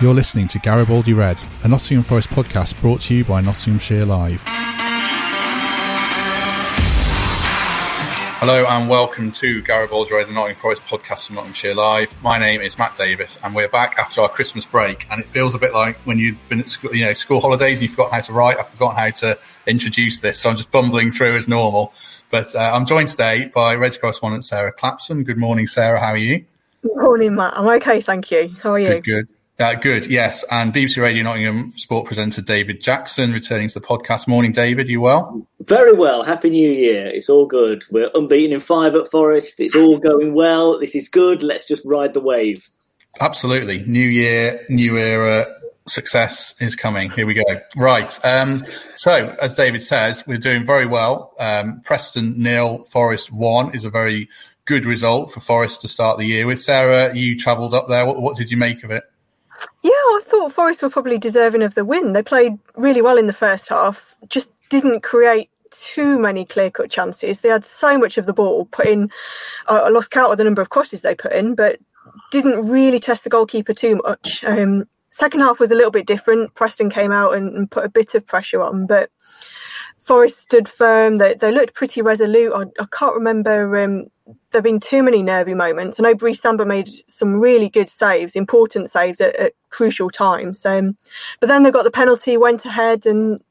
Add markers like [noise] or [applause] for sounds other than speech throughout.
You're listening to Garibaldi Red, a Nottingham Forest podcast brought to you by Nottinghamshire Live. Hello and welcome to Garibaldi Red, the Nottingham Forest podcast from Nottinghamshire Live. My name is Matt Davies, and we're back after our Christmas break. And it feels a bit like when you've been at school, you know, school holidays and you've forgotten how to write. I've forgotten how to introduce this, so I'm just bumbling through as normal. But uh, I'm joined today by Reds correspondent Sarah Clapson. Good morning, Sarah. How are you? Good morning, Matt. I'm okay, thank you. How are you? Good, good. Uh, good, yes. And BBC Radio Nottingham sport presenter David Jackson returning to the podcast. Morning, David. You well? Very well. Happy New Year. It's all good. We're unbeaten in five at Forest. It's all going well. This is good. Let's just ride the wave. Absolutely. New year, new era. Success is coming. Here we go. Right. Um, so, as David says, we're doing very well. Um, Preston nil, Forest one is a very good result for Forest to start the year with. Sarah, you travelled up there. What, what did you make of it? Yeah, I thought Forest were probably deserving of the win. They played really well in the first half, just didn't create too many clear cut chances. They had so much of the ball put in. Uh, I lost count of the number of crosses they put in, but didn't really test the goalkeeper too much. Um, second half was a little bit different. Preston came out and, and put a bit of pressure on, but Forest stood firm. They, they looked pretty resolute. I, I can't remember um, there have been too many nervy moments. I know Brice Samba made some really good saves, important saves at, at crucial times. Um, but then they got the penalty, went ahead, and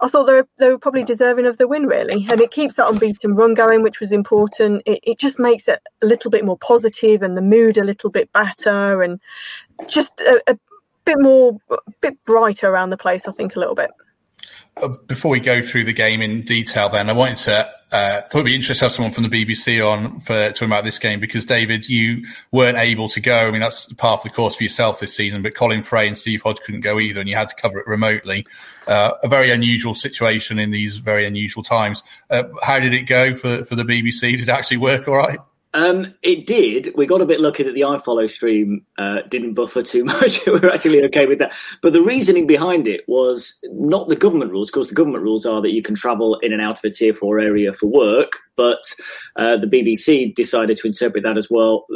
I thought they were, they were probably deserving of the win, really. And it keeps that unbeaten run going, which was important. It, it just makes it a little bit more positive and the mood a little bit better and just a, a bit more, a bit brighter around the place, I think, a little bit. Uh, before we go through the game in detail, then I wanted to uh, thought it'd be interesting to have someone from the BBC on for talking about this game because David, you weren't able to go. I mean, that's part of the course for yourself this season, but Colin Fray and Steve Hodge couldn't go either, and you had to cover it remotely. Uh, a very unusual situation in these very unusual times. Uh, how did it go for for the BBC? Did it actually work all right? Um, it did. We got a bit lucky that the iFollow stream uh, didn't buffer too [laughs] much. we were actually okay with that. But the reasoning behind it was not the government rules, because the government rules are that you can travel in and out of a tier four area for work. But uh, the BBC decided to interpret that as well.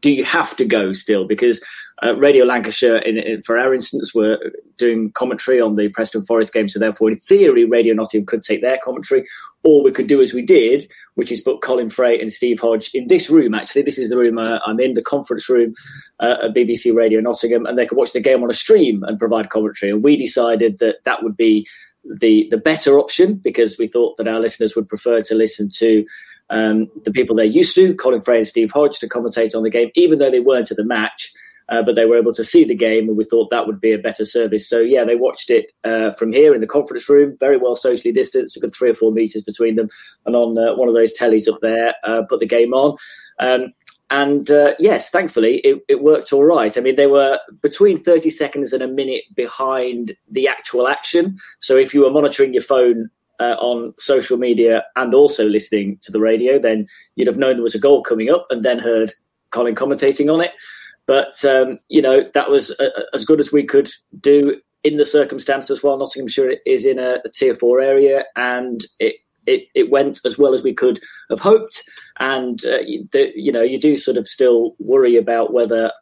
Do you have to go still? Because uh, Radio Lancashire, in, in, for our instance, were doing commentary on the Preston Forest game. So, therefore, in theory, Radio Nottingham could take their commentary. Or we could do as we did, which is put Colin Fray and Steve Hodge in this room. Actually, this is the room uh, I'm in, the conference room uh, at BBC Radio Nottingham, and they could watch the game on a stream and provide commentary. And we decided that that would be the the better option because we thought that our listeners would prefer to listen to um, the people they're used to, Colin Fray and Steve Hodge, to commentate on the game, even though they weren't at the match uh, but they were able to see the game, and we thought that would be a better service. So yeah, they watched it uh, from here in the conference room, very well socially distanced, a good three or four meters between them, and on uh, one of those tellies up there, uh, put the game on. Um, and uh, yes, thankfully, it, it, worked all right. I mean, they were between 30 seconds and a minute behind the actual action. So if you were monitoring your phone uh, on social media and also listening to the radio, then you'd have known there was a goal coming up and then heard Colin commentating on it. But um, you know that was a, as good as we could do in the circumstances. While Nottinghamshire is in a, a tier four area, and it, it it went as well as we could have hoped. And uh, the, you know you do sort of still worry about whether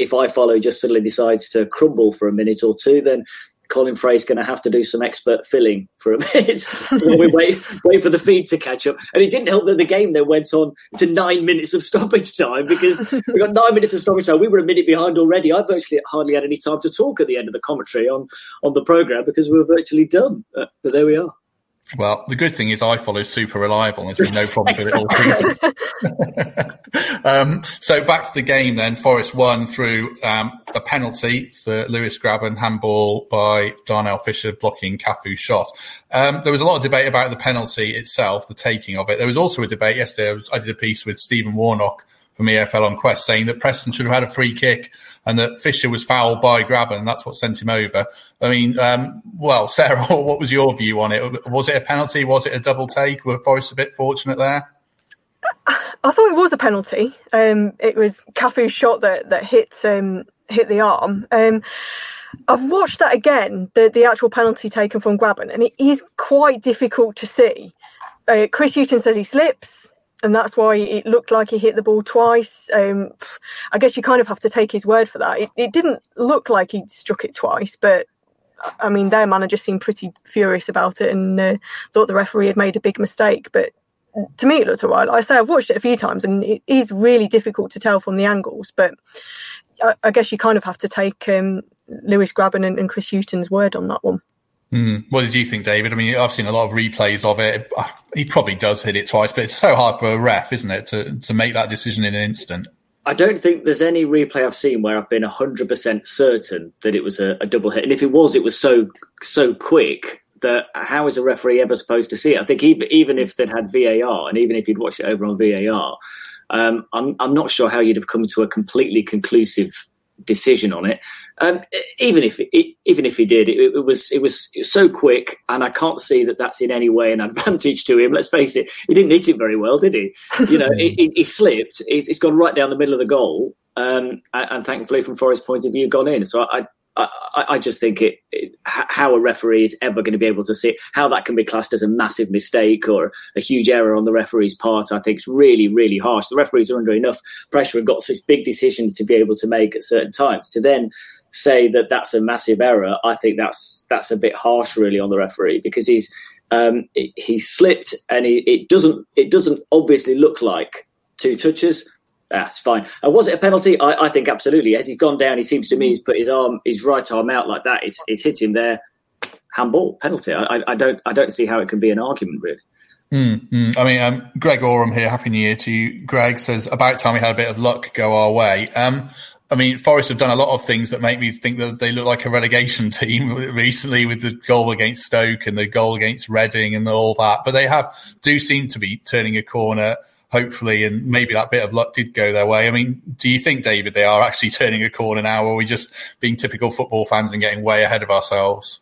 iFollow just suddenly decides to crumble for a minute or two, then Colin Fray's going to have to do some expert filling for a [laughs] bit we wait, wait for the feed to catch up. And it didn't help that the game then went on to nine minutes of stoppage time because we got nine minutes of stoppage time. We were a minute behind already. I virtually hardly had any time to talk at the end of the commentary on, on the programme because we were virtually done. But there we are. Well, the good thing is iFollow super reliable. There's been no problem with it all. [laughs] um, so back to the game then. Forest won through um, a penalty for Lewis Grabban, handball by Darnell Fisher blocking Cafu's shot. Um, there was a lot of debate about the penalty itself, the taking of it. There was also a debate yesterday. I, was, I did a piece with Stephen Warnock from EFL on Quest saying that Preston should have had a free kick and that Fisher was fouled by Grabban and that's what sent him over. I mean, um, well, [laughs] Sarah, what was your view on it? Was it a penalty? Was it a double take? Were Forest a bit fortunate there? I thought it was a penalty. Um, it was Cafu's shot that that hit um, hit the arm. Um, I've watched that again, the the actual penalty taken from Grabban, and it is quite difficult to see. Uh, Chris Hughton says he slips and that's why it looked like he hit the ball twice. Um, I guess you kind of have to take his word for that. It, it didn't look like he struck it twice, but I mean, their manager seemed pretty furious about it and uh, thought the referee had made a big mistake. But to me, it looked all right. I say I've watched it a few times, and it is really difficult to tell from the angles. But I, I guess you kind of have to take um, Lewis Grabban and, and Chris Hughton's word on that one. Mm. What did you think, David? I mean, I've seen a lot of replays of it. He probably does hit it twice, but it's so hard for a ref, isn't it, to, to make that decision in an instant? I don't think there's any replay I've seen where I've been 100% certain that it was a, a double hit. And if it was, it was so so quick that how is a referee ever supposed to see it? I think even even if they'd had VAR and even if you'd watched it over on VAR, um, I'm I'm not sure how you'd have come to a completely conclusive decision on it. Um, even if it, even if he did, it, it, was it was so quick, and I can't see that that's in any way an [laughs] advantage to him. Let's face it, he didn't hit it very well, did he? You know, [laughs] he, he, slipped. He's, he's gone right down the middle of the goal, um, and, and, thankfully, from Forest's point of view, gone in. So I. I, I just think it, it, how a referee is ever going to be able to see how that can be classed as a massive mistake or a huge error on the referee's part. I think is really, really harsh. The referees are under enough pressure and got such big decisions to be able to make at certain times. To then say that that's a massive error, I think that's that's a bit harsh, really, on the referee because he's um, he slipped and he, it doesn't it doesn't obviously look like two touches. That's fine. Was it a penalty? I, I, think absolutely. As he's gone down, he seems to me he's put his arm, his right arm out like that. He's, he's hit him there. Handball penalty. I, I, don't I don't see how it can be an argument really. Mm, mm. I mean, um, Greg Oram here. Happy New Year to you. Greg says about time we had a bit of luck go our way. Um, I mean, Forest have done a lot of things that make me think that they look like a relegation [laughs] team recently with the goal against Stoke and the goal against Reading and all that. But they have do seem to be turning a corner, hopefully, and maybe that bit of luck did go their way. I mean, do you think, David, they are actually turning a corner now, or are we just being typical football fans and getting way ahead of ourselves?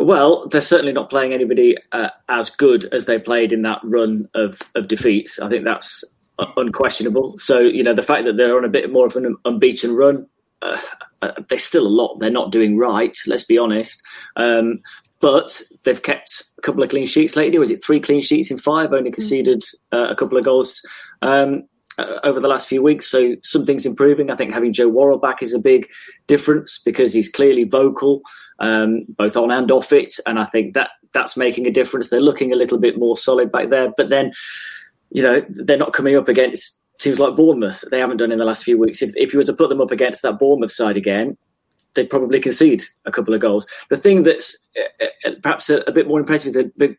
Well, they're certainly not playing anybody uh, as good as they played in that run of, of defeats. I think that's unquestionable. So you know the fact that they're on a bit more of an unbeaten run, uh, uh, there's still a lot they're not doing right. Let's be honest. Um, but they've kept a couple of clean sheets lately. Was it three clean sheets in five? Only mm. conceded uh, a couple of goals um, uh, over the last few weeks. So something's improving. I think having Joe Worrall back is a big difference because he's clearly vocal, um, both on and off it. And I think that that's making a difference. They're looking a little bit more solid back there. But then you know, they're not coming up against teams like Bournemouth. They haven't done in the last few weeks. If, if you were to put them up against that Bournemouth side again, they'd probably concede a couple of goals. The thing that's uh, uh perhaps a, a, bit more impressive, a,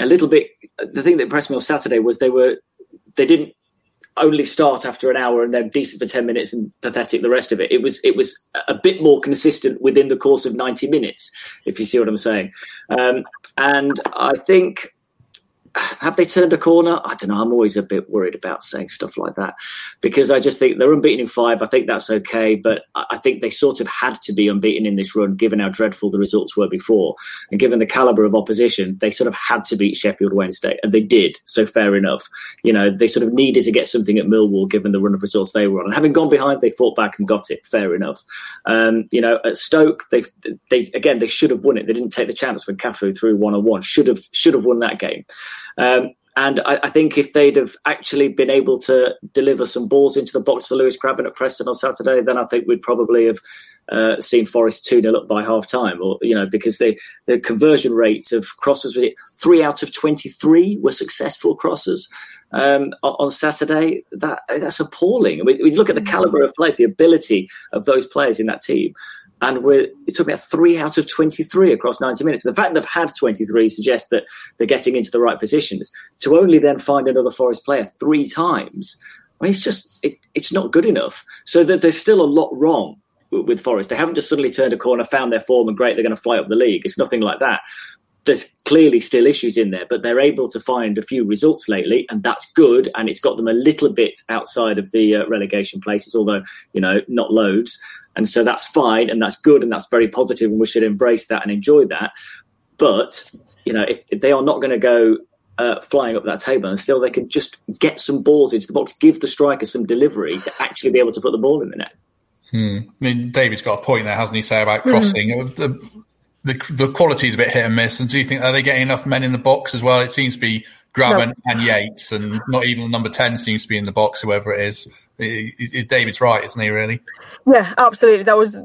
a little bit, the thing that impressed me on Saturday was they were, they didn't only start after an hour and then decent for 10 minutes and pathetic the rest of it. It was, it was a bit more consistent within the course of 90 minutes, if you see what I'm saying. Um, and I think have they turned a corner? I don't know. I'm always a bit worried about saying stuff like that because I just think they're unbeaten in five. I think that's okay, but I think they sort of had to be unbeaten in this run given how dreadful the results were before. And given the caliber of opposition, they sort of had to beat Sheffield Wednesday, and they did. So fair enough. You know, they sort of needed to get something at Millwall given the run of results they were on. And having gone behind, they fought back and got it. Fair enough. Um, you know, at Stoke, they they again they should have won it. They didn't take the chance when Cafu through one on one. Should have should have won that game. Um, and I, I, think if they'd have actually been able to deliver some balls into the box for Lewis Grabban at Preston on Saturday, then I think we'd probably have uh, seen Forest 2 0 up by half time. Or, you know, because they, the conversion rate of crosses with it three out of 23 were successful crosses. Um, on Saturday, that that's appalling. We, we look at the caliber of players, the ability of those players in that team and it took about three out of 23 across 90 minutes. The fact that they've had 23 suggests that they're getting into the right positions. To only then find another Forest player three times, I mean, it's just it, it's not good enough. So that there's still a lot wrong with Forest. They haven't just suddenly turned a corner, found their form, and great, they're going to fly up the league. It's nothing like that there's clearly still issues in there, but they're able to find a few results lately, and that's good. And it's got them a little bit outside of the uh, relegation places, although you know not loads. And so that's fine, and that's good, and that's very positive, and we should embrace that and enjoy that. But you know, if, if they are not going to go uh, flying up that table, and still they can just get some balls into the box, give the striker some delivery to actually be able to put the ball in the net. Hmm. I mean, David's got a point there, hasn't he? Say about crossing. Mm. The, the the quality is a bit hit and miss. And do you think are they getting enough men in the box as well? It seems to be Grabban no. and Yates, and not even number 10 seems to be in the box, whoever it is. It, it, David's right, isn't he, really? Yeah, absolutely. That was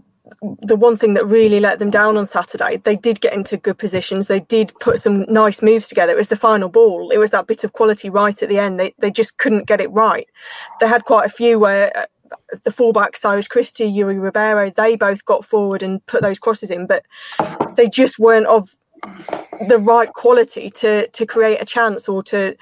the one thing that really let them down on Saturday. They did get into good positions. They did put some nice moves together. It was the final ball. It was that bit of quality right at the end. They, they just couldn't get it right. They had quite a few where the fullbacks, Cyrus Christie, Yuri Ribeiro, they both got forward and put those crosses in, but they just weren't of the right quality to to create a chance or to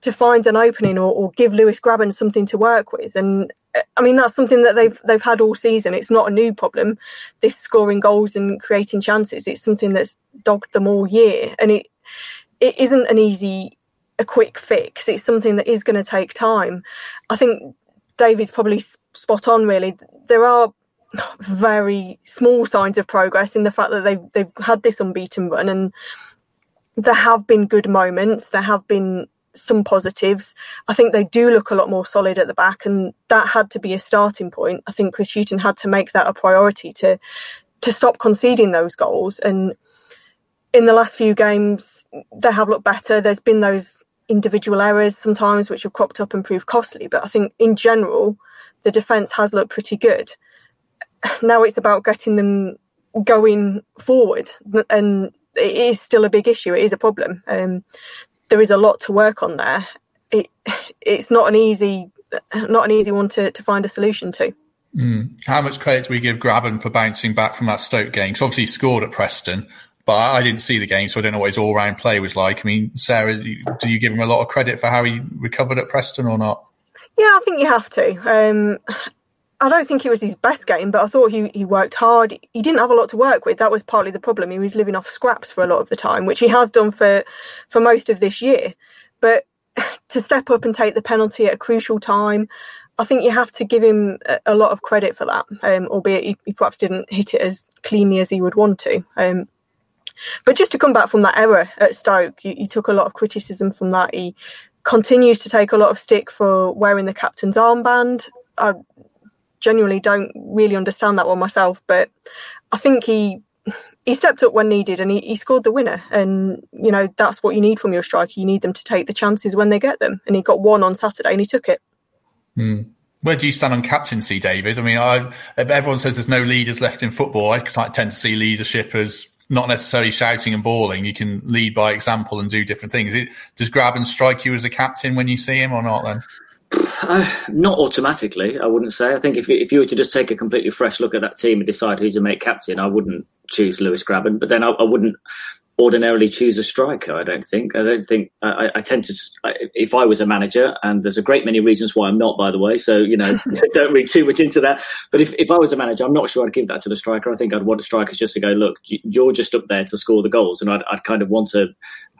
to find an opening or, or give Lewis Grabban something to work with. And I mean that's something that they've they've had all season. It's not a new problem. This scoring goals and creating chances. It's something that's dogged them all year, and it it isn't an easy a quick fix. It's something that is going to take time. I think David's probably spot on. Really, there are very small signs of progress in the fact that they've they've had this unbeaten run and there have been good moments. There have been some positives. I think they do look a lot more solid at the back, and that had to be a starting point. I think Chris Hughton had to make that a priority to to stop conceding those goals. And in the last few games, they have looked better. There's been those individual errors sometimes which have cropped up and proved costly, but I think in general the defence has looked pretty good now it's about getting them going forward, and it is still a big issue. It is a problem. Um, there is a lot to work on there. It, it's not an easy, not an easy one to, to find a solution to. Mm. How much credit do we give Grabban for bouncing back from that Stoke game? Because obviously he scored at Preston, but I didn't see the game, so I don't know what his all-round play was like. I mean, Sarah, do you give him a lot of credit for how he recovered at Preston or not? Yeah, I think you have to. Um, I don't think it was his best game, but I thought he, he worked hard. He didn't have a lot to work with. That was partly the problem. He was living off scraps for a lot of the time, which he has done for, for most of this year. But [sighs] to step up and take the penalty at a crucial time, I think you have to give him a, a lot of credit for that, um, albeit he, he, perhaps didn't hit it as cleanly as he would want to. Um, but just to come back from that error at Stoke, he, he took a lot of criticism from that. He continues to take a lot of stick for wearing the captain's armband. I genuinely don't really understand that one myself, but I think he he stepped up when needed and he, he scored the winner. And you know that's what you need from your striker. You need them to take the chances when they get them, and he got one on Saturday and he took it. Hmm. Where do you stand on captaincy, David? I mean, I, everyone says there's no leaders left in football. I tend to see leadership as not necessarily shouting and bawling. You can lead by example and do different things. It, does Grabban strike you as a captain when you see him or not? Then uh, not automatically, I wouldn't say. I think if if you were to just take a completely fresh look at that team and decide who to make captain, I wouldn't choose Lewis Grabban. But then I, I wouldn't ordinarily choose a striker. I don't think. I don't think. I, I tend to. I, if I was a manager, and there's a great many reasons why I'm not, by the way. So you know, [laughs] [laughs] don't read too much into that. But if, if I was a manager, I'm not sure I'd give that to the striker. I think I'd want strikers just to go, look, you're just up there to score the goals, and I'd, I'd kind of want to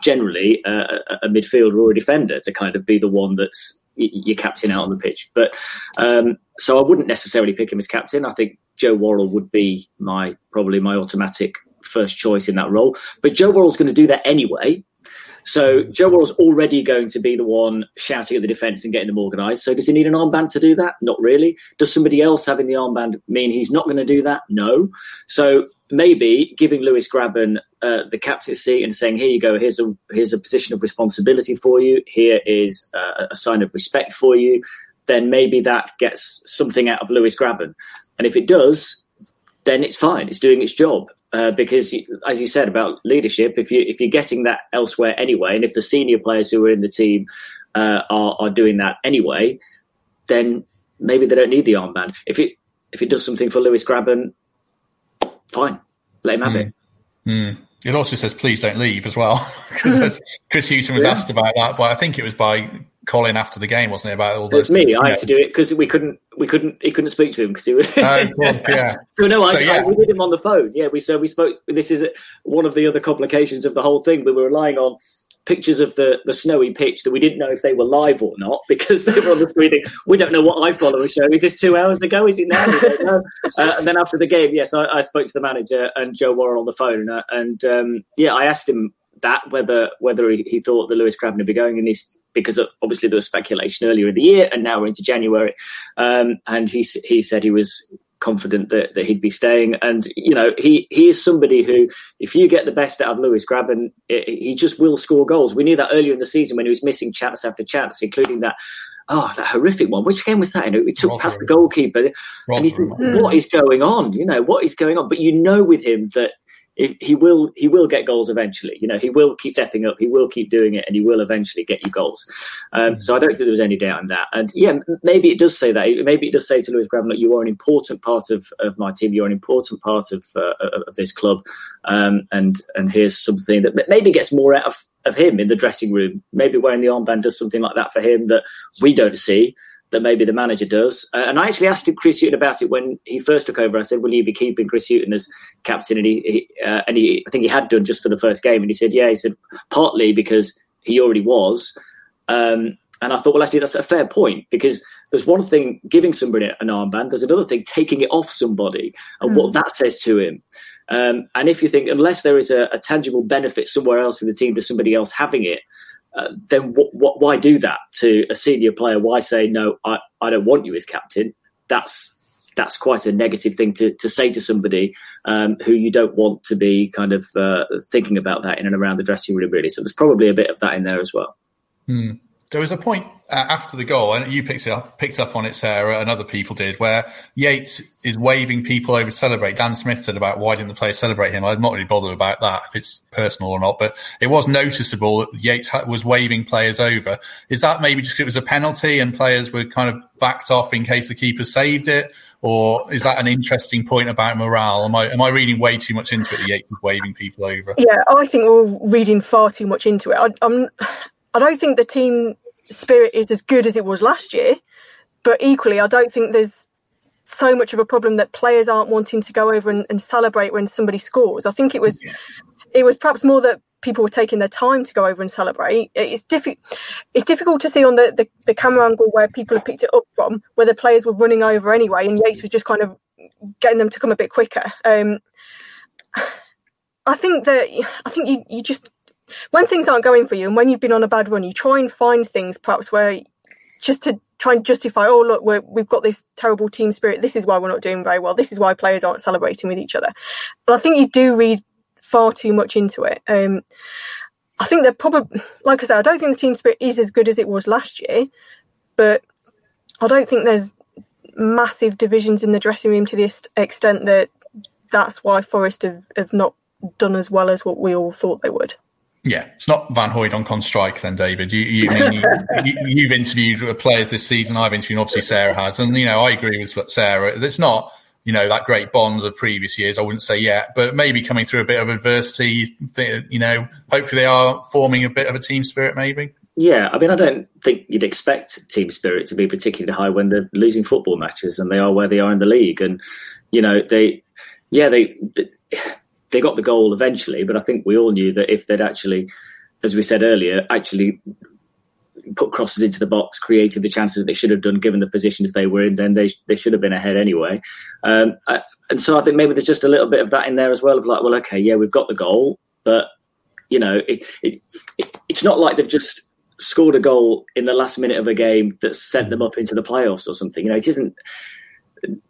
generally uh, a midfielder or a defender to kind of be the one that's your captain out on the pitch. But um, so I wouldn't necessarily pick him as captain. I think Joe Worrall would be my probably my automatic first choice in that role. But Joe Worrall's going to do that anyway. So Joe Worrall's already going to be the one shouting at the defence and getting them organised. So does he need an armband to do that? Not really. Does somebody else having the armband mean he's not going to do that? No. So maybe giving Lewis Grabban uh, the captaincy and saying, "Here you go. Here's a here's a position of responsibility for you. Here is uh, a sign of respect for you." Then maybe that gets something out of Lewis Grabban, and if it does, then it's fine. It's doing its job uh, because, as you said about leadership, if you if you're getting that elsewhere anyway, and if the senior players who are in the team uh, are are doing that anyway, then maybe they don't need the armband. If it if it does something for Lewis Grabban, fine, let him have mm. it. Mm. It also says please don't leave as well [laughs] because Chris Hughton was yeah. asked about that, but I think it was by Colin after the game, wasn't it? About all the. It was me. I had to do it because we couldn't. We couldn't. He couldn't speak to him because he was. Uh, [laughs] yeah. so no, I, so, yeah. I, we did him on the phone. Yeah, we so we spoke. This is one of the other complications of the whole thing. We were relying on pictures of the, the snowy pitch that we didn't know if they were live or not [laughs] because they were on the screen. We don't know what iFollow a show. Is this two hours ago? Is it now? [laughs] uh, and then after the game, yes, I, I, spoke to the manager and Joe Worrall on the phone, uh, and um, yeah, I asked him that whether whether he, he thought that Lewis Grabban would be going, and he's because obviously there was speculation earlier in the year, and now we're into January, um, and he he said he was confident that, that he'd be staying. And you know, he he is somebody who, if you get the best out of Lewis Grabban, he just will score goals. We knew that earlier in the season when he was missing chance after chance, including that. Oh, that horrific one! Which game was that? Know, we took Rotherham. past the goalkeeper, Rotherham. and you think, "What is going on?" You know, what is going on? But you know, with him that he will he will get goals eventually. You know, he will keep stepping up. He will keep doing it, and he will eventually get you goals. Um, mm. So I don't think there was any doubt in that. And yeah, maybe it does say that. Maybe it does say to Lewis Grabban that you are an important part of, of my team. You're an important part of uh, of this club. Um, and and here's something that maybe gets more out of, of him in the dressing room. Maybe wearing the armband does something like that for him that we don't see that maybe the manager does. Uh, and I actually asked him, Chris Hughton about it when he first took over. I said, "Will you be keeping Chris Hughton as captain?" And he, he uh, and he, I think he had done just for the first game. And he said, "Yeah." He said, "Partly because he already was." Um, and I thought, well, actually, that's a fair point because there's one thing giving somebody an armband, there's another thing taking it off somebody and mm. what that says to him. Um, and if you think, unless there is a, a, tangible benefit somewhere else in the team to somebody else having it, uh, then why do that to a senior player? Why say no? I, I don't want you as captain. That's that's quite a negative thing to, to say to somebody um, who you don't want to be kind of uh, thinking about that in and around the dressing room, really. So there's probably a bit of that in there as well. Hmm there was a point uh, after the goal, and you picked up picked up on it, Sarah, and other people did, where Yates is waving people over to celebrate. Dan Smith said about why didn't the players celebrate him? I'm not really bothered about that if it's personal or not, but it was noticeable that Yates was waving players over. Is that maybe just because it was a penalty and players were kind of backed off in case the keeper saved it? Or is that an interesting point about morale? Am I am I reading way too much into it? Yates waving people over. Yeah, I think we're reading far too much into it. I, I'm I don't think the team spirit is as good as it was last year, but equally, I don't think there's so much of a problem that players aren't wanting to go over and, and celebrate when somebody scores. I think it was yeah. it was perhaps more that people were taking their time to go over and celebrate. It's difficult. It's difficult to see on the, the, the, camera angle where people have picked it up from, where the players were running over anyway, and Yates was just kind of getting them to come a bit quicker. Um, [sighs] I think that I think you you just when things aren't going for you and when you've been on a bad run, you try and find things perhaps where just to try and justify, oh, look, we have got this terrible team spirit. This is why we're not doing very well. This is why players aren't celebrating with each other. But I think you do read far too much into it. Um, I think they're probably, like I said, I don't think the team spirit is as good as it was last year, but I don't think there's massive divisions in the dressing room to this extent that that's why Forest have, have not done as well as what we all thought they would. Yeah, it's not Van Hooijdonk on strike then, David. You, you mean you, have interviewed players this season. I've interviewed, obviously Sarah has, and you know I agree with what Sarah. It's not you know that great bond of previous years. I wouldn't say yet, but maybe coming through a bit of adversity. You know, hopefully they are forming a bit of a team spirit. Maybe. Yeah, I mean, I don't think you'd expect team spirit to be particularly high when they're losing football matches and they are where they are in the league, and you know they, yeah, they, they got the goal eventually, but I think we all knew that if they'd actually, as we said earlier, actually put crosses into the box, created the chances that they should have done given the positions they were in, then they they should have been ahead anyway. Um, I, and so I think maybe there's just a little bit of that in there as well of like, well, okay, yeah, we've got the goal, but you know, it, it, it, it's not like they've just scored a goal in the last minute of a game that sent them up into the playoffs or something. You know, it isn't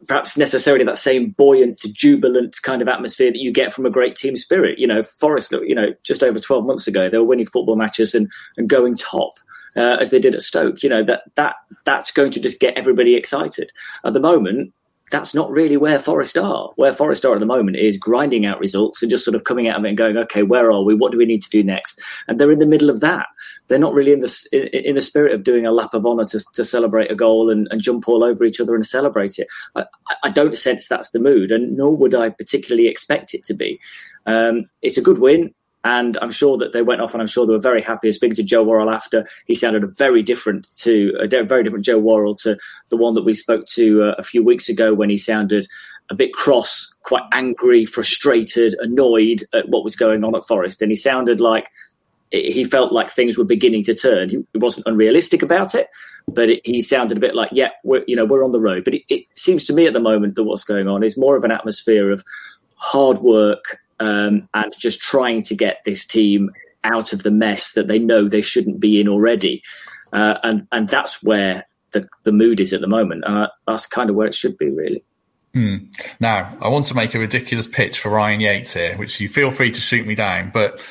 perhaps necessarily that same buoyant, jubilant kind of atmosphere that you get from a great team spirit. You know, Forest, you know, just over 12 months ago, they were winning football matches and, and going top. Uh, as they did at Stoke, you know that that that's going to just get everybody excited. At the moment, that's not really where Forest are. Where Forest are at the moment is grinding out results and just sort of coming out of it and going, okay, where are we? What do we need to do next? And they're in the middle of that. They're not really in the in the spirit of doing a lap of honour to, to celebrate a goal and, and, jump all over each other and celebrate it. I, I, don't sense that's the mood, and nor would I particularly expect it to be. Um, it's a good win. And I'm sure that they went off, and I'm sure they were very happy. As speaking to Joe Worrall after, he sounded very different to a very different Joe Worrall to the one that we spoke to uh, a few weeks ago when he sounded a bit cross, quite angry, frustrated, annoyed at what was going on at Forest, and he sounded like he felt like things were beginning to turn. He wasn't unrealistic about it, but it, he sounded a bit like, "Yeah, we're you know we're on the road." But it, it seems to me at the moment that what's going on is more of an atmosphere of hard work um, and just trying to get this team out of the mess that they know they shouldn't be in already. Uh, and and that's where the the mood is at the moment. Uh, that's kind of where it should be, really. Hmm. Now, I want to make a ridiculous pitch for Ryan Yates here, which you feel free to shoot me down, but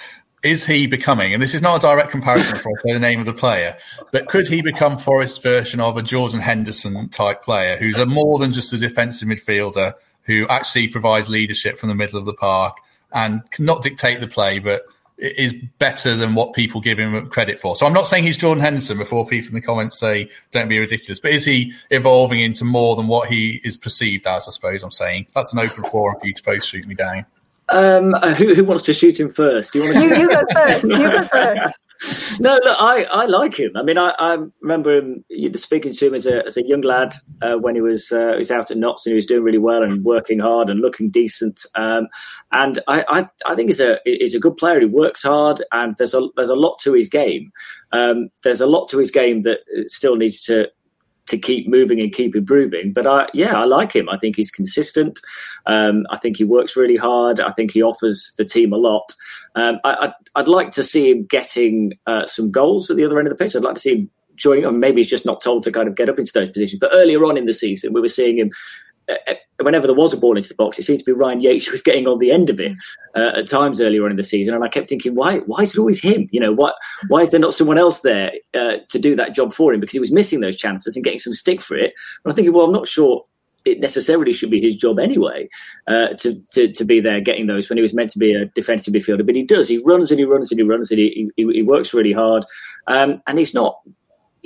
is he becoming, and this is not a direct comparison for [laughs] the name of the player, but could he become Forest's version of a Jordan Henderson type player who's a more than just a defensive midfielder who actually provides leadership from the middle of the park and cannot dictate the play, but is better than what people give him credit for. So I'm not saying he's Jordan Henderson before people in the comments say don't be ridiculous, but is he evolving into more than what he is perceived as? I suppose I'm saying that's an open forum for you to both shoot me down. Um, uh, who, who wants to shoot him first? Do you, want to you, you go first. You go first. [laughs] no, look, I, I like him. I mean, I, I remember him speaking to him as a, as a young lad uh, when he was uh, he was out at Notts and he was doing really well and working hard and looking decent. Um, and I, I, I think he's a he's a good player. He works hard and there's a there's a lot to his game. Um, there's a lot to his game that still needs to to keep moving and keep improving. But I, yeah, I like him. I think he's consistent. Um, I think he works really hard. I think he offers the team a lot. Um, I, would like to see him getting uh, some goals at the other end of the pitch. I'd like to see him joining, or maybe he's just not told to kind of get up into those positions. But earlier on in the season, we were seeing him whenever there was a ball into the box, it seems to be Ryan Yates who was getting on the end of it uh, at times earlier on in the season. And I kept thinking, why, why is it always him? You know, what, why is there not someone else there uh, to do that job for him? Because he was missing those chances and getting some stick for it. And I'm thinking, well, I'm not sure it necessarily should be his job anyway uh, to, to, to be there getting those when he was meant to be a defensive midfielder. But he does. He runs and he runs and he runs and he, he, he works really hard. Um, and he's not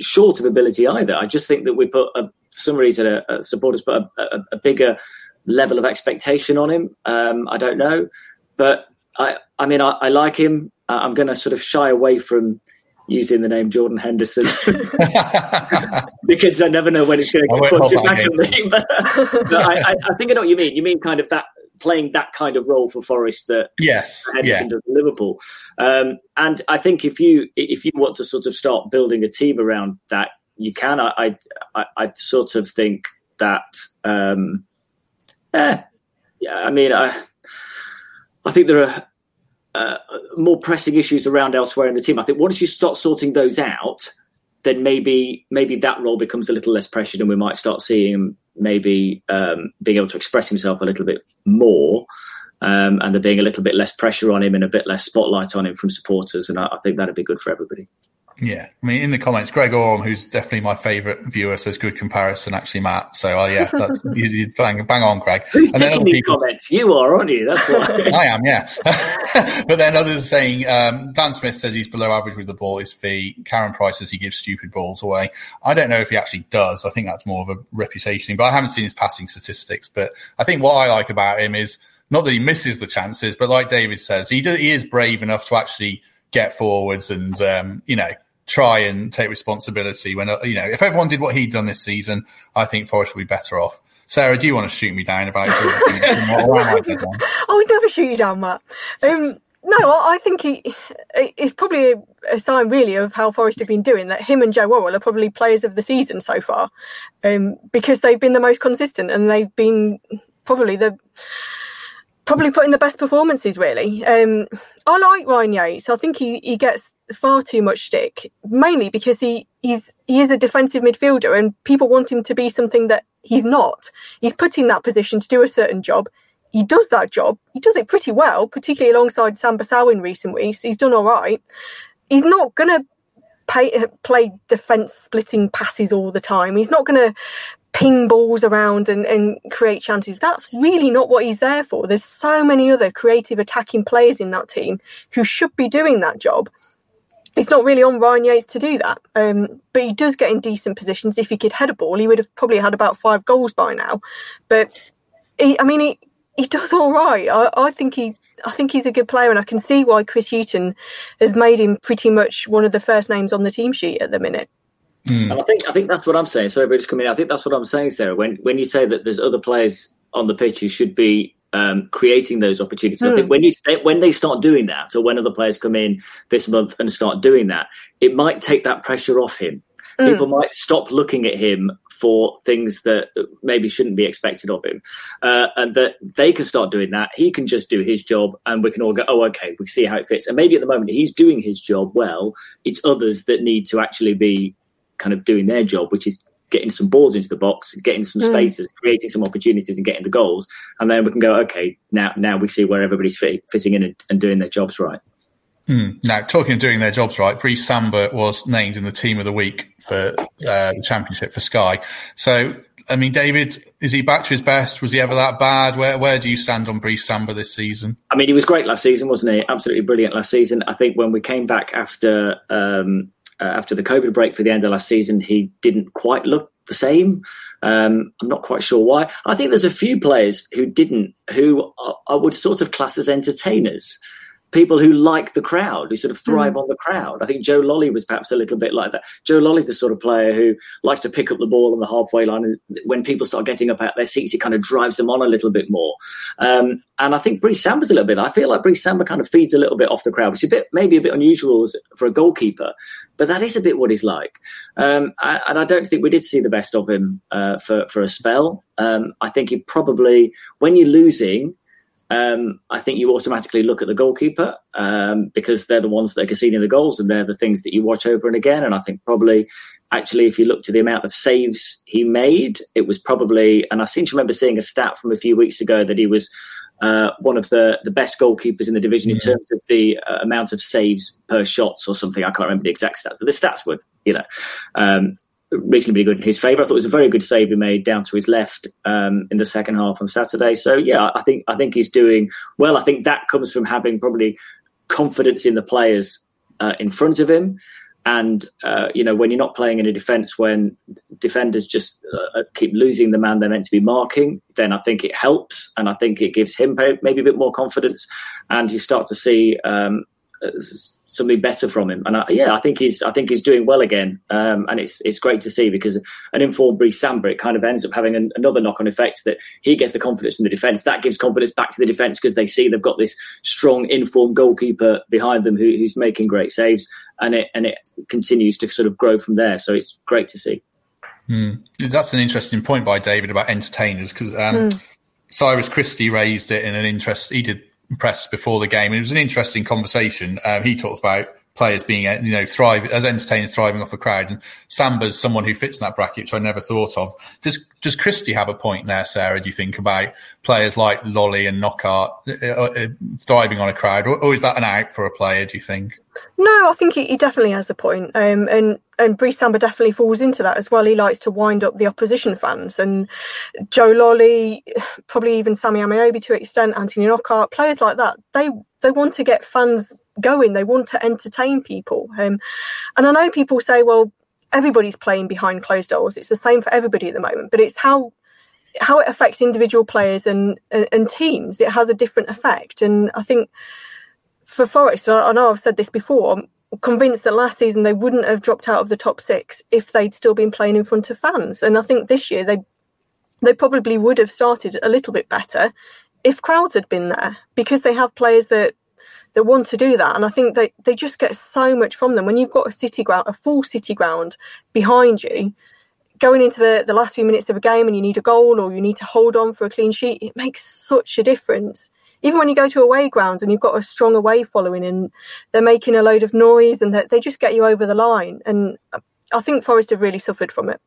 short of ability either. I just think that we put a, for some reason a, a supporters put a, a, a, bigger level of expectation on him. Um, I don't know, but I I mean I, I like him. I'm going to sort of shy away from using the name Jordan Henderson [laughs] [laughs] because I never know when it's going to it back at me. [laughs] But, but I, I, think I know what you mean. You mean kind of that playing that kind of role for Forest that yes, Henderson yeah. does Liverpool. Um, and I think if you if you want to sort of start building a team around that, you can. I I, I sort of think that. Um, eh, yeah, I mean, I I think there are uh, more pressing issues around elsewhere in the team. I think once you start sorting those out, then maybe maybe that role becomes a little less pressured, and we might start seeing him maybe um, being able to express himself a little bit more. Um, and there being a little bit less pressure on him and a bit less spotlight on him from supporters, and I, I think that'd be good for everybody. Yeah, I mean, in the comments, Greg Orm, who's definitely my favourite viewer, says good comparison. Actually, Matt. So, uh, yeah, [laughs] that's, you, you bang, bang on, Greg. Who's and then these people, comments? You are, aren't you? That's why [laughs] I am. Yeah, [laughs] but then others are saying um, Dan Smith says he's below average with the ball. His fee. Karen Price says he gives stupid balls away. I don't know if he actually does. I think that's more of a reputation thing. But I haven't seen his passing statistics. But I think what I like about him is not that he misses the chances, but like David says, he do, he is brave enough to actually get forwards and um, you know try and take responsibility. When uh, you know, if everyone did what he'd done this season, I think Forest would be better off. Sarah, do you want to shoot me down about it? [laughs] I would never shoot you down, Matt. Um, no, I think he it's probably a, sign really of how Forest have been doing that him and Joe Worrall are probably players of the season so far um, because they've been the most consistent and they've been probably the probably put in the best performances. Really, um, I like Ryan Yates. I think he, he gets far too much stick, mainly because he he's he is a defensive midfielder, and people want him to be something that he's not. He's put in that position to do a certain job. He does that job. He does it pretty well, particularly alongside Sam Samba Sow in recent weeks. He's done all right. He's not going to play defence splitting passes all the time. He's not going to ping balls around and, and create chances. That's really not what he's there for. There's so many other creative attacking players in that team who should be doing that job. It's not really on Ryan Yates to do that, um, but he does get in decent positions. If he could head a ball, he would have probably had about five goals by now. But he, I mean, he, he does all right. I, I think he I think he's a good player, and I can see why Chris Hughton has made him pretty much one of the first names on the team sheet at the minute. Mm. And I think I think that's what I'm saying. Sorry, but just coming. In. I think that's what I'm saying, Sarah. When when you say that there's other players on the pitch who should be um, creating those opportunities, mm. I think hmm. when you when they start doing that, or when other players come in this month and start doing that, it might take that pressure off him. Mm. People might stop looking at him for things that maybe shouldn't be expected of him, uh, and that they can start doing that. He can just do his job, and we can all go, "Oh, okay, we see how it fits." And maybe at the moment he's doing his job well. It's others that need to actually be kind of doing their job, which is getting some balls into the box, getting some mm. spaces, creating some opportunities, and getting the goals. And then we can go, okay, now now we see where everybody's fit, fitting in and, and doing their jobs right. Mm. Now, talking of doing their jobs right, Brice Samba was named in the team of the week for uh, the championship for Sky. So, I mean, David, is he back to his best? Was he ever that bad? Where where do you stand on Brice Samba this season? I mean, he was great last season, wasn't he? Absolutely brilliant last season. I think when we came back after um, uh, after the COVID break for the end of last season, he didn't quite look the same. Um, I'm not quite sure why. I think there's a few players who didn't, who I would sort of class as entertainers people who like the crowd, who sort of thrive mm. on the crowd. I think Joe Lolley was perhaps a little bit like that. Joe Lolley's the sort of player who likes to pick up the ball on the halfway line, and when people start getting up out their seats, it kind of drives them on a little bit more. Um, and I think Brice Samba's a little bit. I feel like Brice Samba kind of feeds a little bit off the crowd, which is a bit maybe a bit unusual for a goalkeeper, but that is a bit what he's like. Um, and I don't think we did see the best of him uh, for for a spell. Um, I think he probably, when you're losing, um, I think you automatically look at the goalkeeper um, because they're the ones that are conceding the goals and they're the things that you watch over and again. And I think probably, actually, if you look to the amount of saves he made, it was probably, and I seem to remember seeing a stat from a few weeks ago that he was uh, one of the, the best goalkeepers in the division yeah. in terms of the uh, amount of saves per shots or something. I can't remember the exact stats, but the stats were, you know, um, reasonably good in his favour. I thought it was a very good save he made down to his left um, in the second half on Saturday. So yeah, I think I think he's doing well. I think that comes from having probably confidence in the players uh, in front of him. And uh, you know when you're not playing in a defence when defenders just uh, uh keep losing the man they're meant to be marking, then I think it helps, and I think it gives him maybe a bit more confidence, and you start to see um, something better from him. And I, yeah, I think he's I think he's doing well again, um, and it's it's great to see because an informed Brice Samba it kind of ends up having an, another knock on effect that he gets the confidence from the defence. That gives confidence back to the defence because they see they've got this strong informed goalkeeper behind them who, who's making great saves, and it and it continues to sort of grow from there. So it's great to see. Mm. That's an interesting point by David about entertainers because um, mm. Cyrus Christie raised it in an interest. He did press before the game. It was an interesting conversation. Um, he talks about players being, you know, thrive as entertainers thriving off a crowd. And Samba's someone who fits in that bracket, which I never thought of. Does does Christie have a point there, Sarah? Do you think about players like Lolley and Knockaert uh, uh, thriving on a crowd, or, or, is that an out for a player? Do you think? No, I think he, he definitely has a point. Um, and and Brice Samba definitely falls into that as well. He likes to wind up the opposition fans, and Joe Lolley, probably even Sammy Ameobi to an extent, Anthony Knockaert, players like that. They they want to get fans going. They want to entertain people. Um, and I know people say, well, everybody's playing behind closed doors. It's the same for everybody at the moment, but it's how how it affects individual players and and teams. It has a different effect, and I think for Forest, I know I've said this before. I'm convinced that last season they wouldn't have dropped out of the top six if they'd still been playing in front of fans, and I think this year they they probably would have started a little bit better if crowds had been there because they have players that that want to do that. And I think they, they just get so much from them. When you've got a city ground, a full city ground behind you, going into the, the last few minutes of a game and you need a goal or you need to hold on for a clean sheet, it makes such a difference. Even when you go to away grounds and you've got a strong away following and they're making a load of noise and they, just get you over the line. And I think Forest have really suffered from it.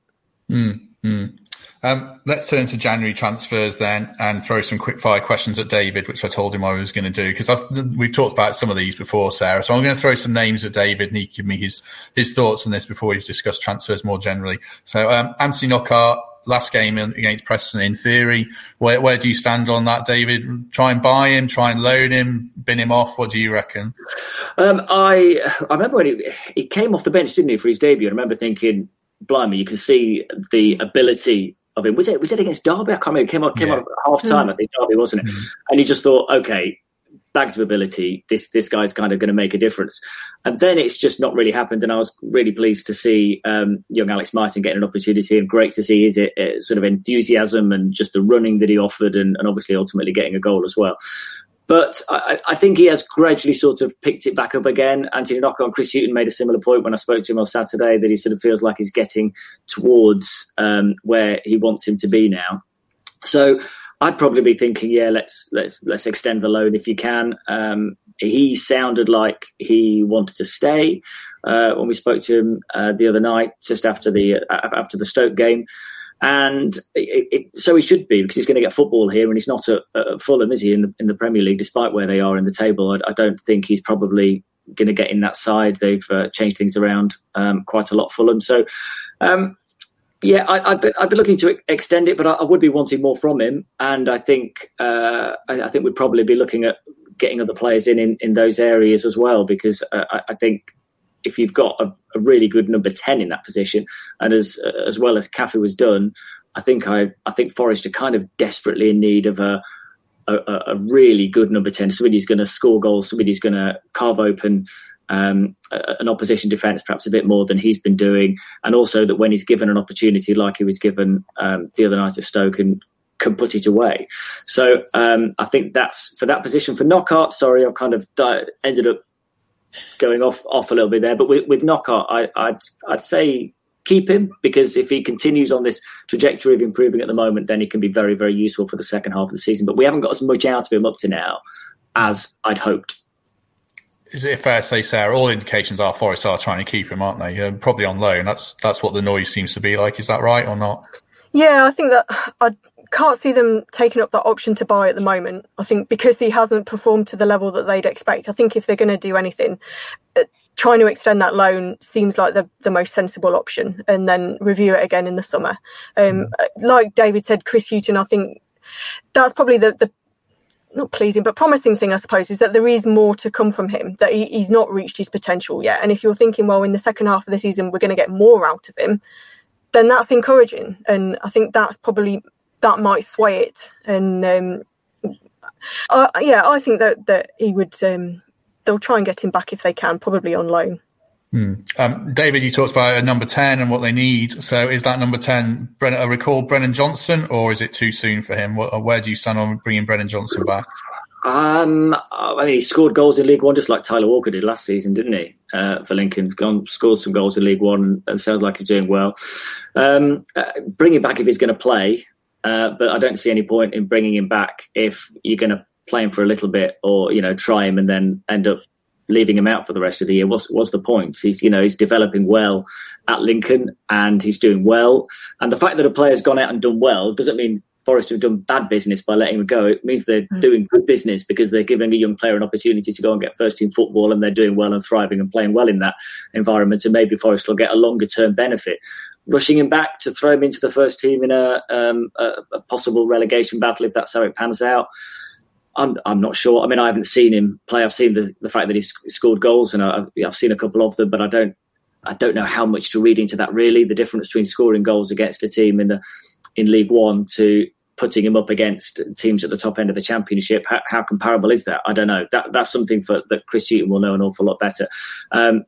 Mm, mm. Um, let's turn to January transfers then and throw some quick fire questions at David, which I told him I was going to do because we've talked about some of these before, Sarah. So I'm going to throw some names at David and he give me his, his thoughts on this before we discuss transfers more generally. So, um, Anthony Knockaert, last game against Preston in theory. Where, where do you stand on that, David? Try and buy him, try and loan him, bin him off. What do you reckon? Um, I, I remember when he, he came off the bench, didn't he, for his debut? I remember thinking, blimey, you can see the ability of him. Was it was it against Derby? I can't remember. It came on came yeah. on half time. I think Derby wasn't it? Mm. And he just thought, okay, bags of ability. This this guy's kind of going to make a difference. And then it's just not really happened. And I was really pleased to see um, young Alex Mighten getting an opportunity, and great to see his uh, sort of enthusiasm and just the running that he offered, and, and obviously ultimately getting a goal as well. But I, I, think he has gradually sort of picked it back up again. Anthony Knockaert, Chris Hughton made a similar point when I spoke to him on Saturday that he sort of feels like he's getting towards um, where he wants him to be now. So I'd probably be thinking, yeah, let's let's let's extend the loan if you can. Um, he sounded like he wanted to stay uh, when we spoke to him uh, the other night, just after the uh, after the Stoke game. And it, it, so he should be because he's going to get football here, and he's not at, Fulham, is he? In the, in the Premier League, despite where they are in the table, I, I don't think he's probably going to get in that side. They've uh, changed things around um, quite a lot, Fulham. So, um, yeah, I, would be, I'd be looking to extend it, but I, I, would be wanting more from him. And I think uh, I, I, think we'd probably be looking at getting other players in in, in those areas as well, because uh, I, I, think if you've got a, a, really good number ten in that position, and as as well as Cafu was done, I think I I think Forest are kind of desperately in need of a a, a really good number 10, somebody who's going to score goals, somebody who's going to carve open um, an opposition defence perhaps a bit more than he's been doing. And also that when he's given an opportunity like he was given um, the other night at Stoke and can put it away. So um, I think that's for that position. For Knockaert, sorry, I've kind of di- ended up going off off a little bit there. But with, with Knockaert, I, I'd, I'd say keep him because if he continues on this trajectory of improving at the moment, then he can be very, very useful for the second half of the season. But we haven't got as much out of him up to now as I'd hoped. Is it fair to say, Sarah? All indications are Forest are trying to keep him, aren't they? Uh, probably on loan. That's that's what the noise seems to be like. Is that right or not? Yeah, I think that I can't see them taking up that option to buy at the moment. I think because he hasn't performed to the level that they'd expect. I think if they're going to do anything, uh, trying to extend that loan seems like the, the most sensible option and then review it again in the summer. Um, mm. Like David said, Chris Hughton, I think that's probably the, the not pleasing, but promising thing, I suppose, is that there is more to come from him, that he, he's not reached his potential yet. And if you're thinking, well, in the second half of the season, we're going to get more out of him, then that's encouraging. And I think that's probably, that might sway it. And um, yeah, I think that, that he would, um, they'll try and get him back if they can, probably on loan. Hmm. Um, David, you talked about a number 10 and what they need. So is that number 10 Brennan, a recall Brennan Johnson or is it too soon for him? Where do you stand on bringing Brennan Johnson back? Um, I mean, he scored goals in League One just like Tyler Walker did last season, didn't he? Uh, for Lincoln, gone scored some goals in League One and sounds like he's doing well. Um, uh, bring him back if he's going to play, uh, but I don't see any point in bringing him back if you're going to play him for a little bit or you know try him and then end up leaving him out for the rest of the year. What's what's the point? He's you know he's developing well at Lincoln and he's doing well. And the fact that a player's gone out and done well doesn't mean Forest have done bad business by letting him go. It means they're mm. doing good business because they're giving a young player an opportunity to go and get first team football and they're doing well and thriving and playing well in that environment. And maybe Forest will get a longer term benefit. Rushing him back to throw him into the first team in a, um, a, a possible relegation battle if that's how it pans out I'm I'm not sure. I mean, I haven't seen him play. I've seen the the fact that he's scored goals, and I've, I've seen a couple of them, but I don't I don't know how much to read into that. Really, the difference between scoring goals against a team in the in League One to putting him up against teams at the top end of the championship. How, how comparable is that? I don't know. That that's something for, that Chris Hughton will know an awful lot better. Um,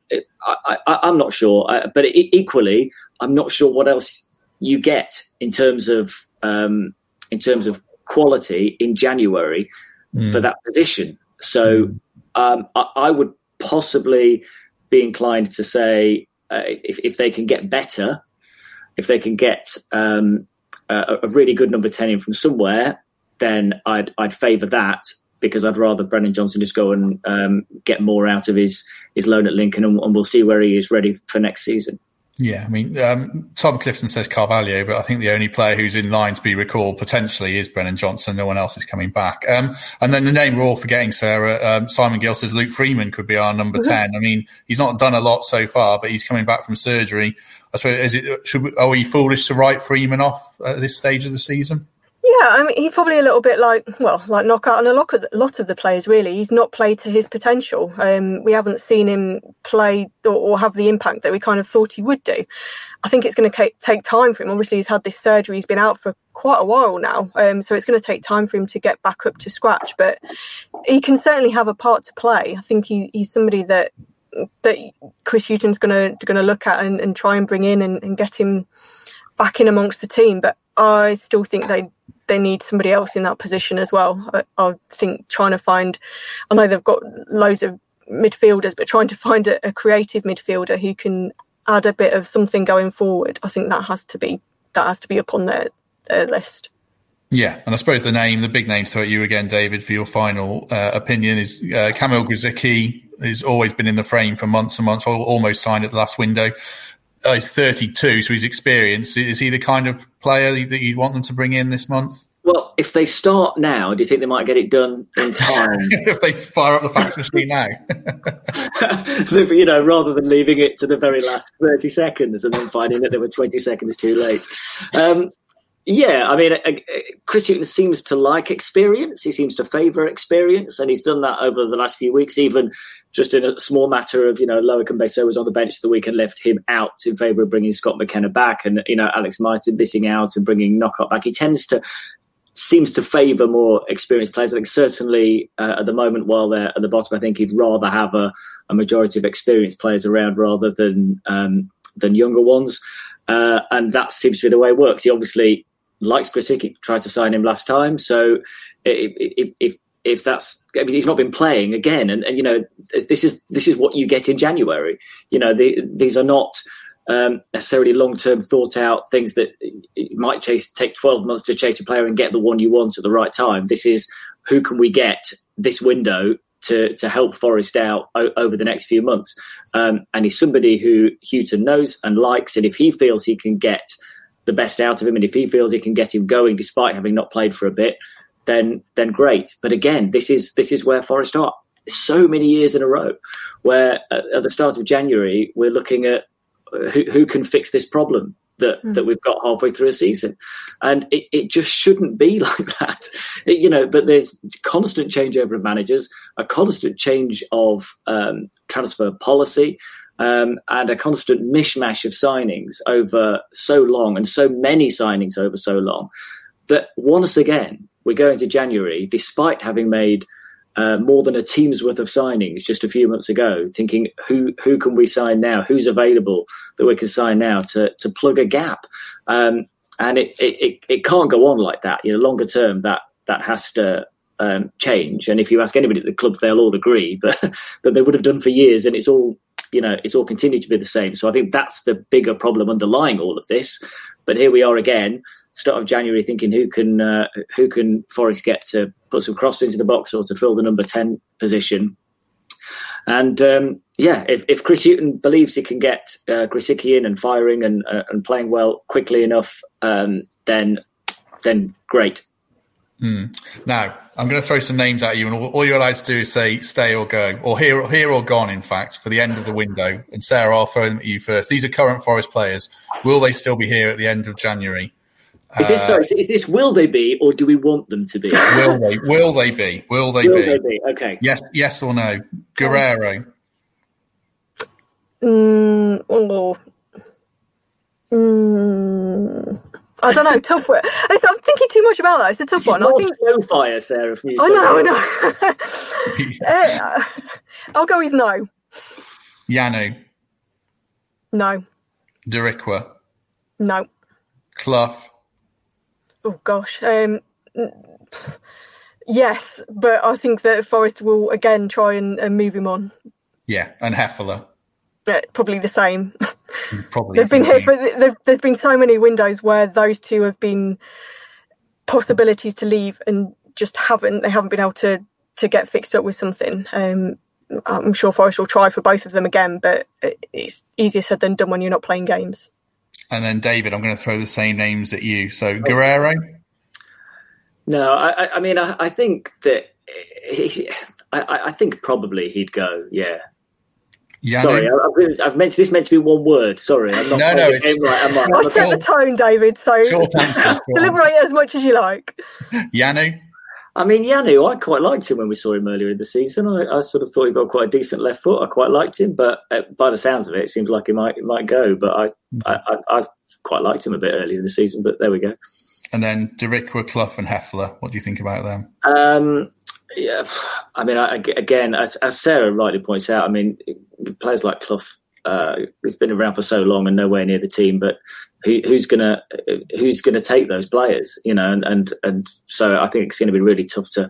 I, am not sure, I, but it, equally, I'm not sure what else you get in terms of um, in terms of quality in January mm. for that position. So mm. um, I, I, would possibly be inclined to say uh, if, if they can get better, if they can get um, a, a, really good number 10 in from somewhere, then I'd, I'd favour that because I'd rather Brennan Johnson just go and um, get more out of his, his loan at Lincoln and, and we'll see where he is ready for next season. Yeah, I mean, um, Tom Clifton says Carvalho, but I think the only player who's in line to be recalled potentially is Brennan Johnson. No one else is coming back. Um, and then the name we're all forgetting, Sarah, um, Simon Gill says Luke Freeman could be our number mm-hmm. 10. I mean, he's not done a lot so far, but he's coming back from surgery. I suppose, is it, should we, are we foolish to write Freeman off at this stage of the season? Yeah, I mean, he's probably a little bit like, well, like Knockaert and a lot of the, lot of the players. Really, he's not played to his potential. Um, we haven't seen him play or, or, have the impact that we kind of thought he would do. I think it's going to take time for him. Obviously, he's had this surgery; he's been out for quite a while now, um, so it's going to take time for him to get back up to scratch. But he can certainly have a part to play. I think he, he's somebody that that Chris Hughton's going to going to look at and, and, try and bring in and, and get him back in amongst the team. But I still think they they need somebody else in that position as well. I, I, think trying to find, I know they've got loads of midfielders, but trying to find a, a creative midfielder who can add a bit of something going forward, I think that has to be that has to be upon their their list. Yeah, and I suppose the name, the big name to you again, David, for your final uh, opinion is uh, Kamil Grosicki. Has always been in the frame for months and months. Almost signed at the last window. Uh, he's 32, so he's experienced. Is he the kind of player that you'd want them to bring in this month? Well, if they start now, do you think they might get it done in time? [laughs] if they fire up the fax machine now, [laughs] you know, rather than leaving it to the very last thirty seconds and then finding that they were twenty seconds too late. Um, yeah, I mean, uh, uh, Chris Hughton seems to like experience. He seems to favour experience, and he's done that over the last few weeks. Even just in a small matter of, you know, Loic Mbe Soh was on the bench the week and left him out in favour of bringing Scott McKenna back, and you know, Alex Mighten missing out and bringing Knockaert back. He tends to seems to favour more experienced players. I think certainly uh, at the moment, while they're at the bottom, I think he'd rather have a, a majority of experienced players around rather than um, than younger ones. Uh, and that seems to be the way it works. He obviously likes Grosicki, tried to sign him last time. So if, if, if that's, I mean, he's not been playing again. And, and, you know, this is, this is what you get in January. You know, the, these are not, um, necessarily long-term thought out things that might chase, take 12 months to chase a player and get the one you want at the right time. This is who can we get this window to, to help Forest out o- over the next few months. Um, and he's somebody who Hughton knows and likes. And if he feels he can get the best out of him, and if he feels he can get him going despite having not played for a bit, then then great. But again, this is this is where Forest are. So many years in a row, where at the start of January we're looking at who, who can fix this problem that, mm. that we've got halfway through a season. And it, it just shouldn't be [laughs] like that. It, you know, but there's constant changeover of managers, a constant change of um, transfer policy um, and a constant mishmash of signings over so long and so many signings over so long that once again we go into January, despite having made uh, more than a team's worth of signings just a few months ago, thinking who who can we sign now? Who's available that we can sign now to to plug a gap? Um, and it, it it can't go on like that. You know, longer term that that has to um, change. And if you ask anybody at the club, they'll all agree, [laughs] but but they would have done for years, and it's all you know, it's all continued to be the same. So I think that's the bigger problem underlying all of this. But here we are again, start of January, thinking who can uh, who can Forest get to put some cross into the box or to fill the number ten position. And um, yeah, if, if Chris Hughton believes he can get uh, Grosicki in and firing and uh, and playing well quickly enough, um, then then great. Mm. Now, I'm going to throw some names at you, and all, you're allowed to do is say stay or go, or here, or here or gone, in fact, for the end of the window. And Sarah, I'll throw them at you first. These are current Forest players. Will they still be here at the end of January? Is this, uh, sorry, is this will they be, or do we want them to be? [laughs] Will they? Will they be? Will they, will be? they be? Okay. Yes, yes or no? Guerrero. Mm, oh. Mm. I don't know. tough one. I'm thinking too much about that. It's a tough this one. I think slow fire, Sarah. From you, I know. I know. [laughs] uh, I'll go with no. Yanu. No. Darikwa. No. Clough. Oh gosh. Um, yes, but I think that Forest will again try and, and move him on. Yeah, and Hefele. Uh, probably the same. [laughs] Probably they've been here for, there's been so many windows where those two have been possibilities to leave and just haven't they haven't been able to to get fixed up with something. Um, I'm sure Forest will try for both of them again, but it's easier said than done when you're not playing games. And then David, I'm going to throw the same names at you. So Guerrero. No, I, I mean, I, I, think that he, I, I think probably he'd go. Yeah, Sorry, I've, I've meant this meant to be one word. Sorry, I'm not. No, no, it's right. I'm right. I set the tone, David. So short answer. [laughs] deliberate as much as you like. Yanu. I mean, Yanu, I quite liked him when we saw him earlier in the season. I, I sort of thought he got quite a decent left foot. I quite liked him, but uh, by the sounds of it, it seems like he might might go. But I, I, I, I, quite liked him a bit earlier in the season. But there we go. And then Darikwa, Clough, and Hefele. What do you think about them? Um, yeah, I mean, I, again, as, as, Sarah rightly points out, I mean, players like Clough, uh, he's been around for so long and nowhere near the team, but who, who's gonna who's gonna take those players, you know? And and, and so I think it's going to be really tough to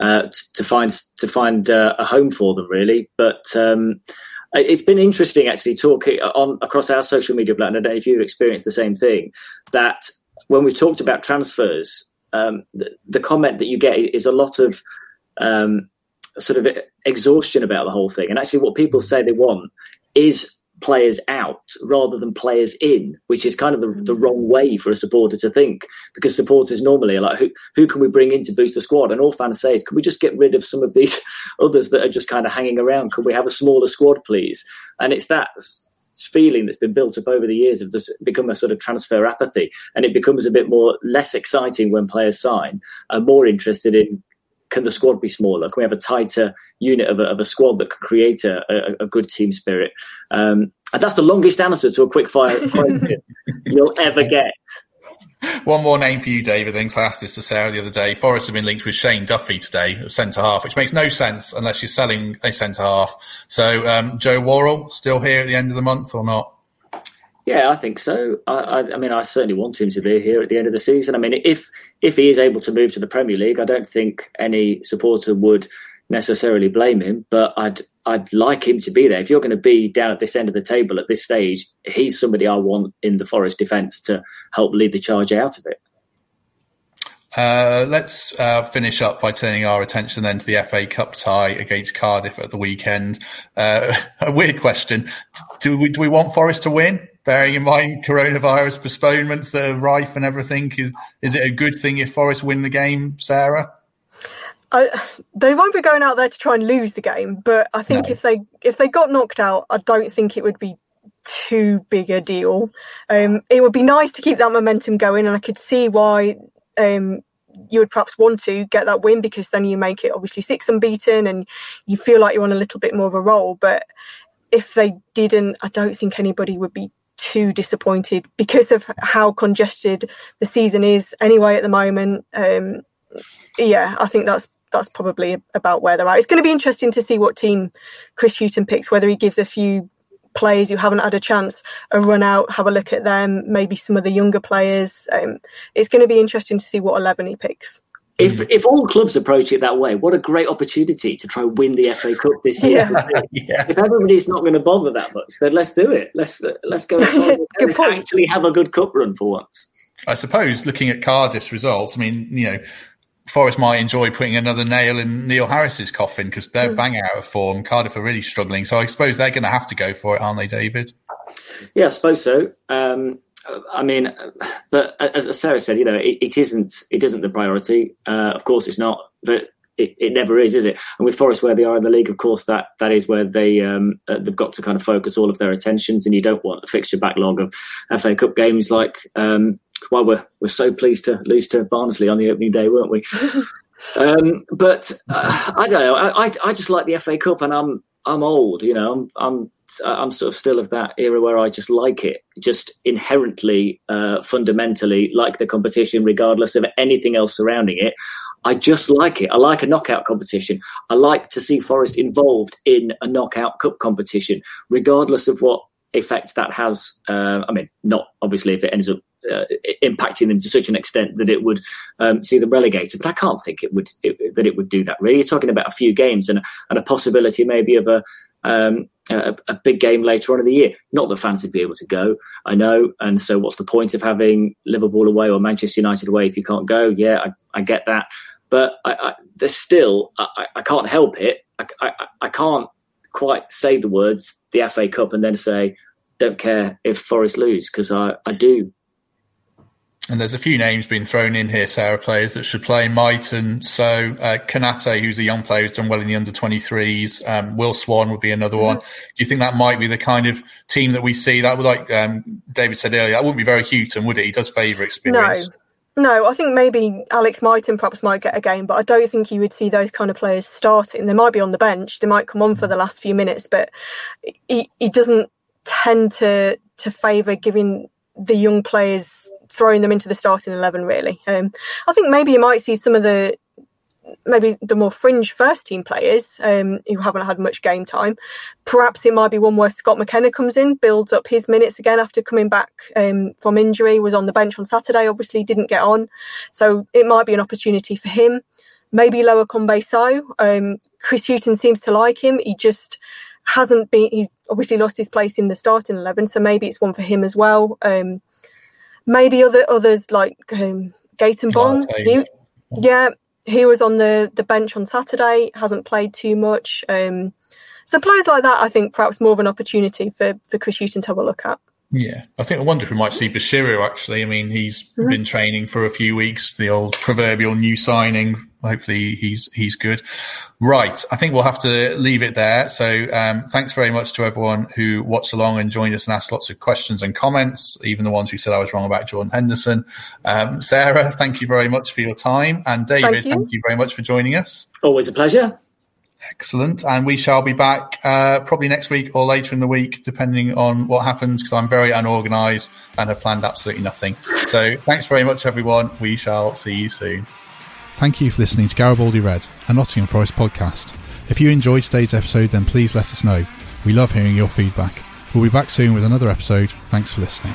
uh, to find to find uh, a home for them, really. But um, it's been interesting actually talking on across our social media platform. I don't know if you've experienced the same thing that when we talked about transfers um, the, the, comment that you get is a lot of um, sort of exhaustion about the whole thing. And actually, what people say they want is players out rather than players in, which is kind of the, mm. the wrong way for a supporter to think. Because supporters normally are like, who, who can we bring in to boost the squad? And all fans say is, can we just get rid of some of these [laughs] others that are just kind of hanging around? Can we have a smaller squad, please? And it's that feeling that's been built up over the years of this become a sort of transfer apathy and it becomes a bit more less exciting when players sign and more interested in can the squad be smaller? Can we have a tighter unit of a, of a squad that can create a, a, a good team spirit? Um, and that's the longest answer to a quick fire [laughs] question you'll ever get. One more name for you, David. I think I asked this to Sarah the other day. Forest have been linked with Shane Duffy today, centre half, which makes no sense unless you're selling a centre half. So, um, Joe Worrall still here at the end of the month or not? Yeah, I think so. I, I, I, mean, I certainly want him to be here at the end of the season. I mean, if if he is able to move to the Premier League, I don't think any supporter would necessarily blame him. But I'd I'd like him to be there. If you're going to be down at this end of the table at this stage, he's somebody I want in the Forest defence to help lead the charge out of it. Uh, let's uh, finish up by turning our attention then to the FA Cup tie against Cardiff at the weekend. Uh, [laughs] a weird question: Do we do we want Forest to win? Bearing in mind coronavirus postponements that are rife and everything? Is is it a good thing if Forest win the game, Sarah? I, they won't be going out there to try and lose the game, but I think no. if they if they got knocked out, I don't think it would be too big a deal. Um, it would be nice to keep that momentum going, and I could see why um, you would perhaps want to get that win because then you make it obviously six unbeaten, and you feel like you're on a little bit more of a roll. But if they didn't, I don't think anybody would be too disappointed because of how congested the season is anyway at the moment. Um, yeah, I think that's that's probably about where they're at. It's going to be interesting to see what team Chris Hughton picks, whether he gives a few players who haven't had a chance a run out, have a look at them, maybe some of the younger players. Um, it's going to be interesting to see what 11 he picks. If mm. if all clubs approach it that way, what a great opportunity to try and win the FA Cup this [laughs] year. Yeah. [laughs] yeah. If everybody's not going to bother that much, then let's do it. Let's let's go. [laughs] let's actually have a good cup run for once. I suppose looking at Cardiff's results, I mean, you know, Forest might enjoy putting another nail in Neil Harris's coffin because they're mm. bang out of form. Cardiff are really struggling, so I suppose they're going to have to go for it, aren't they, David? Yeah, I suppose so. Um, I mean, but as Sarah said, you know, it, it isn't it isn't the priority. Uh, of course, it's not. But it, it never is, is it? And with Forest where they are in the league, of course, that that is where they um, uh, they've got to kind of focus all of their attentions, and you don't want a fixture backlog of FA Cup games like. Um, well, we're we're so pleased to lose to Barnsley on the opening day, weren't we? [laughs] um, but uh, I don't know. I, I I just like the FA Cup, and I'm I'm old, you know. I'm I'm I'm sort of still of that era where I just like it, just inherently, uh, fundamentally like the competition, regardless of anything else surrounding it. I just like it. I like a knockout competition. I like to see Forest involved in a knockout cup competition, regardless of what effect that has. Uh, I mean, not obviously if it ends up uh, impacting them to such an extent that it would um, see them relegated. But I can't think it would it, that it would do that. Really, you're talking about a few games and and a possibility maybe of a um, a, a, big game later on in the year. Not that fans would be able to go, I know. And so, what's the point of having Liverpool away or Manchester United away if you can't go? Yeah, I, I get that. But I, I, there's still, I, can't help it. I, I, can't quite say the words the FA Cup and then say, don't care if Forest lose, because I do. And there's a few names being thrown in here, Sarah, players that should play in Mighten. So uh, Konate, who's a young player who's done well in the under 23s. Um, Will Swan would be another mm-hmm. one. Do you think that might be the kind of team that we see? That would, like um, David said earlier, that wouldn't be very Hughton, would it? He does favour experience. No. No, I think maybe Alex Mighten perhaps might get a game, but I don't think you would see those kind of players starting. They might be on the bench, they might come on for the last few minutes, but he, he doesn't tend to to favour giving the young players throwing them into the starting eleven. Really, um, I think maybe you might see some of the maybe the more fringe first team players um, who haven't had much game time. Perhaps it might be one where Scott McKenna comes in, builds up his minutes again after coming back um, from injury. Was on the bench on Saturday, obviously didn't get on, so it might be an opportunity for him. Maybe Loic Mbe Soh. Um, Chris Hughton seems to like him. He just hasn't been. He's obviously lost his place in the starting eleven, so maybe it's one for him as well. Um, maybe other others like um, Gaetan Bong, he, yeah, he was on the, the bench on Saturday, hasn't played too much. Um, so players like that, I think perhaps more of an opportunity for, for Chris Hughton to have a look at. Yeah, I think I wonder if we might see Bachirou actually. I mean, he's mm-hmm. been training for a few weeks. The old proverbial new signing. Hopefully, he's he's good. Right, I think we'll have to leave it there. So, um, thanks very much to everyone who watched along and joined us and asked lots of questions and comments. Even the ones who said I was wrong about Jordan Henderson. Um, Sarah, thank you very much for your time, and David, thank you, thank you very much for joining us. Always a pleasure. Excellent. And we shall be back uh, probably next week or later in the week, depending on what happens, because I'm very unorganized and have planned absolutely nothing. So thanks very much, everyone. We shall see you soon. Thank you for listening to Garibaldi Red, a Nottingham Forest podcast. If you enjoyed today's episode, then please let us know. We love hearing your feedback. We'll be back soon with another episode. Thanks for listening.